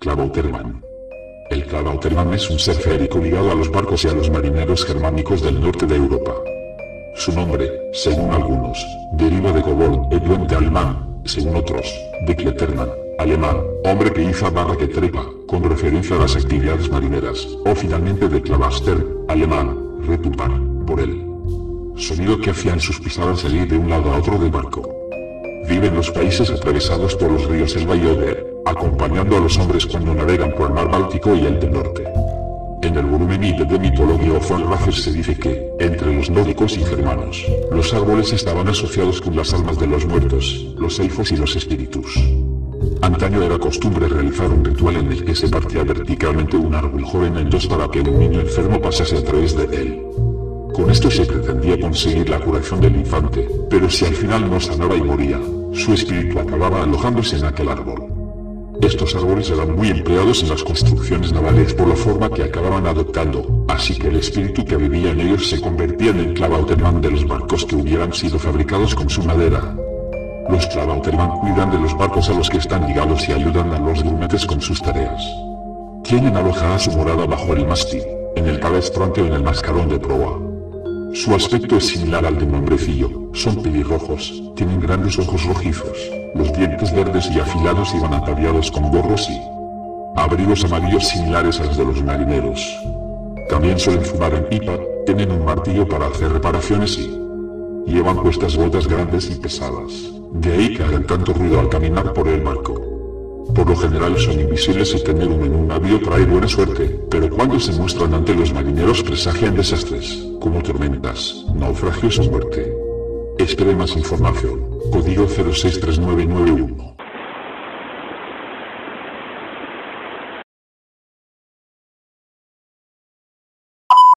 Clavauterman. El Clavauterman es un ser férico ligado a los barcos y a los marineros germánicos del norte de Europa. Su nombre, según algunos, deriva de Kobold, el duende alemán, según otros, de Kleterman, alemán, hombre que iza barra que trepa, con referencia a las actividades marineras, o finalmente de Clavaster, alemán, retumbar, por él. Sonido que hacían sus pisadas salir de un lado a otro del barco. Vive en los países atravesados por los ríos Elba y Oder, acompañando a los hombres cuando navegan por el mar Báltico y el del norte. En el volumen I de Mitología of se dice que, entre los nórdicos y germanos, los árboles estaban asociados con las almas de los muertos, los elfos y los espíritus. Antaño era costumbre realizar un ritual en el que se partía verticalmente un árbol joven en dos para que un niño enfermo pasase a través de él. Con esto se pretendía conseguir la curación del infante, pero si al final no sanaba y moría, su espíritu acababa alojándose en aquel árbol. Estos árboles eran muy empleados en las construcciones navales por la forma que acababan adoptando, así que el espíritu que vivía en ellos se convertía en el clavauterman de los barcos que hubieran sido fabricados con su madera. Los clavauterman cuidan de los barcos a los que están ligados y ayudan a los grumetes con sus tareas. Tienen alojada su morada bajo el mástil, en el calestrante o en el mascarón de proa. Su aspecto es similar al de un hombrecillo, son pelirrojos, tienen grandes ojos rojizos, los dientes verdes y afilados y van ataviados con gorros y abrigos amarillos similares a los de los marineros. También suelen fumar en pipa, tienen un martillo para hacer reparaciones y llevan puestas botas grandes y pesadas, de ahí que hagan tanto ruido al caminar por el barco. Por lo general son invisibles y tener uno en un navío trae buena suerte, pero cuando se muestran ante los marineros presagian desastres, como tormentas, naufragios o muerte. Espere más información. Código 063991.